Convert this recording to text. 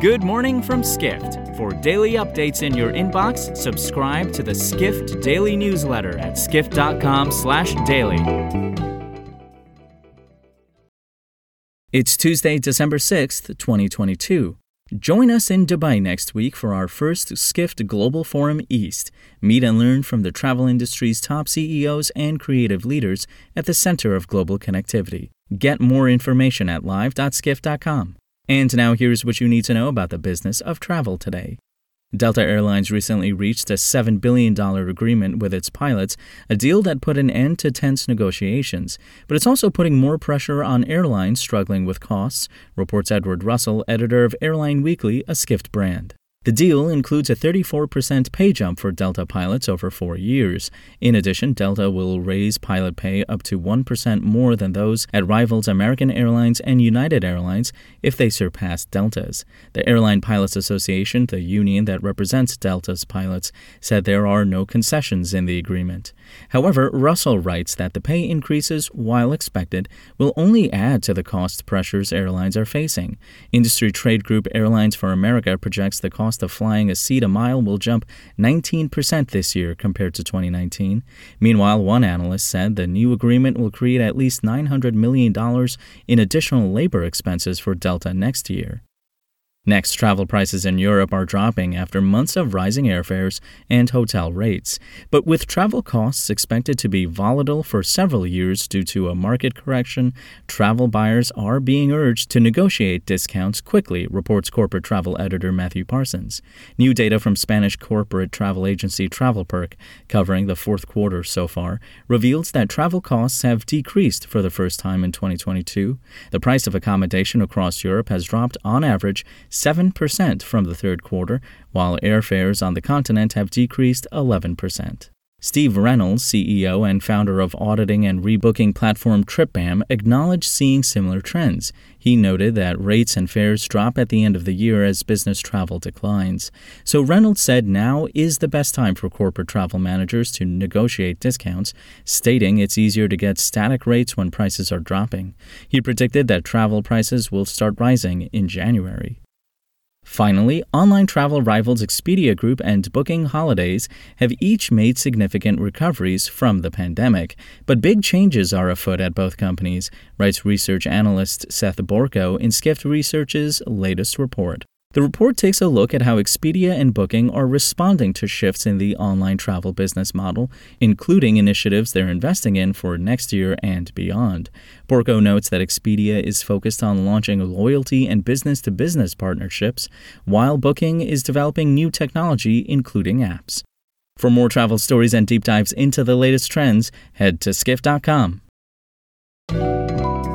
Good morning from Skift. For daily updates in your inbox, subscribe to the Skift Daily newsletter at skift.com/daily. It's Tuesday, December 6th, 2022. Join us in Dubai next week for our first Skift Global Forum East. Meet and learn from the travel industry's top CEOs and creative leaders at the center of global connectivity. Get more information at live.skift.com. And now here's what you need to know about the business of travel today. Delta Airlines recently reached a $7 billion agreement with its pilots, a deal that put an end to tense negotiations. But it's also putting more pressure on airlines struggling with costs, reports Edward Russell, editor of Airline Weekly, a Skift brand. The deal includes a 34% pay jump for Delta pilots over four years. In addition, Delta will raise pilot pay up to 1% more than those at rivals American Airlines and United Airlines if they surpass Delta's. The Airline Pilots Association, the union that represents Delta's pilots, said there are no concessions in the agreement. However, Russell writes that the pay increases, while expected, will only add to the cost pressures airlines are facing. Industry trade group Airlines for America projects the cost cost of flying a seat a mile will jump 19% this year compared to 2019. Meanwhile, one analyst said the new agreement will create at least $900 million in additional labor expenses for Delta next year. Next, travel prices in Europe are dropping after months of rising airfares and hotel rates. But with travel costs expected to be volatile for several years due to a market correction, travel buyers are being urged to negotiate discounts quickly, reports corporate travel editor Matthew Parsons. New data from Spanish corporate travel agency TravelPerk, covering the fourth quarter so far, reveals that travel costs have decreased for the first time in 2022. The price of accommodation across Europe has dropped on average 7% from the third quarter, while airfares on the continent have decreased 11%. Steve Reynolds, CEO and founder of auditing and rebooking platform TripBam, acknowledged seeing similar trends. He noted that rates and fares drop at the end of the year as business travel declines. So Reynolds said now is the best time for corporate travel managers to negotiate discounts, stating it's easier to get static rates when prices are dropping. He predicted that travel prices will start rising in January. Finally, online travel rivals Expedia Group and Booking Holdings have each made significant recoveries from the pandemic, but big changes are afoot at both companies, writes research analyst Seth Borko in Skift Research's latest report. The report takes a look at how Expedia and Booking are responding to shifts in the online travel business model, including initiatives they're investing in for next year and beyond. Borko notes that Expedia is focused on launching loyalty and business to business partnerships, while Booking is developing new technology, including apps. For more travel stories and deep dives into the latest trends, head to skift.com.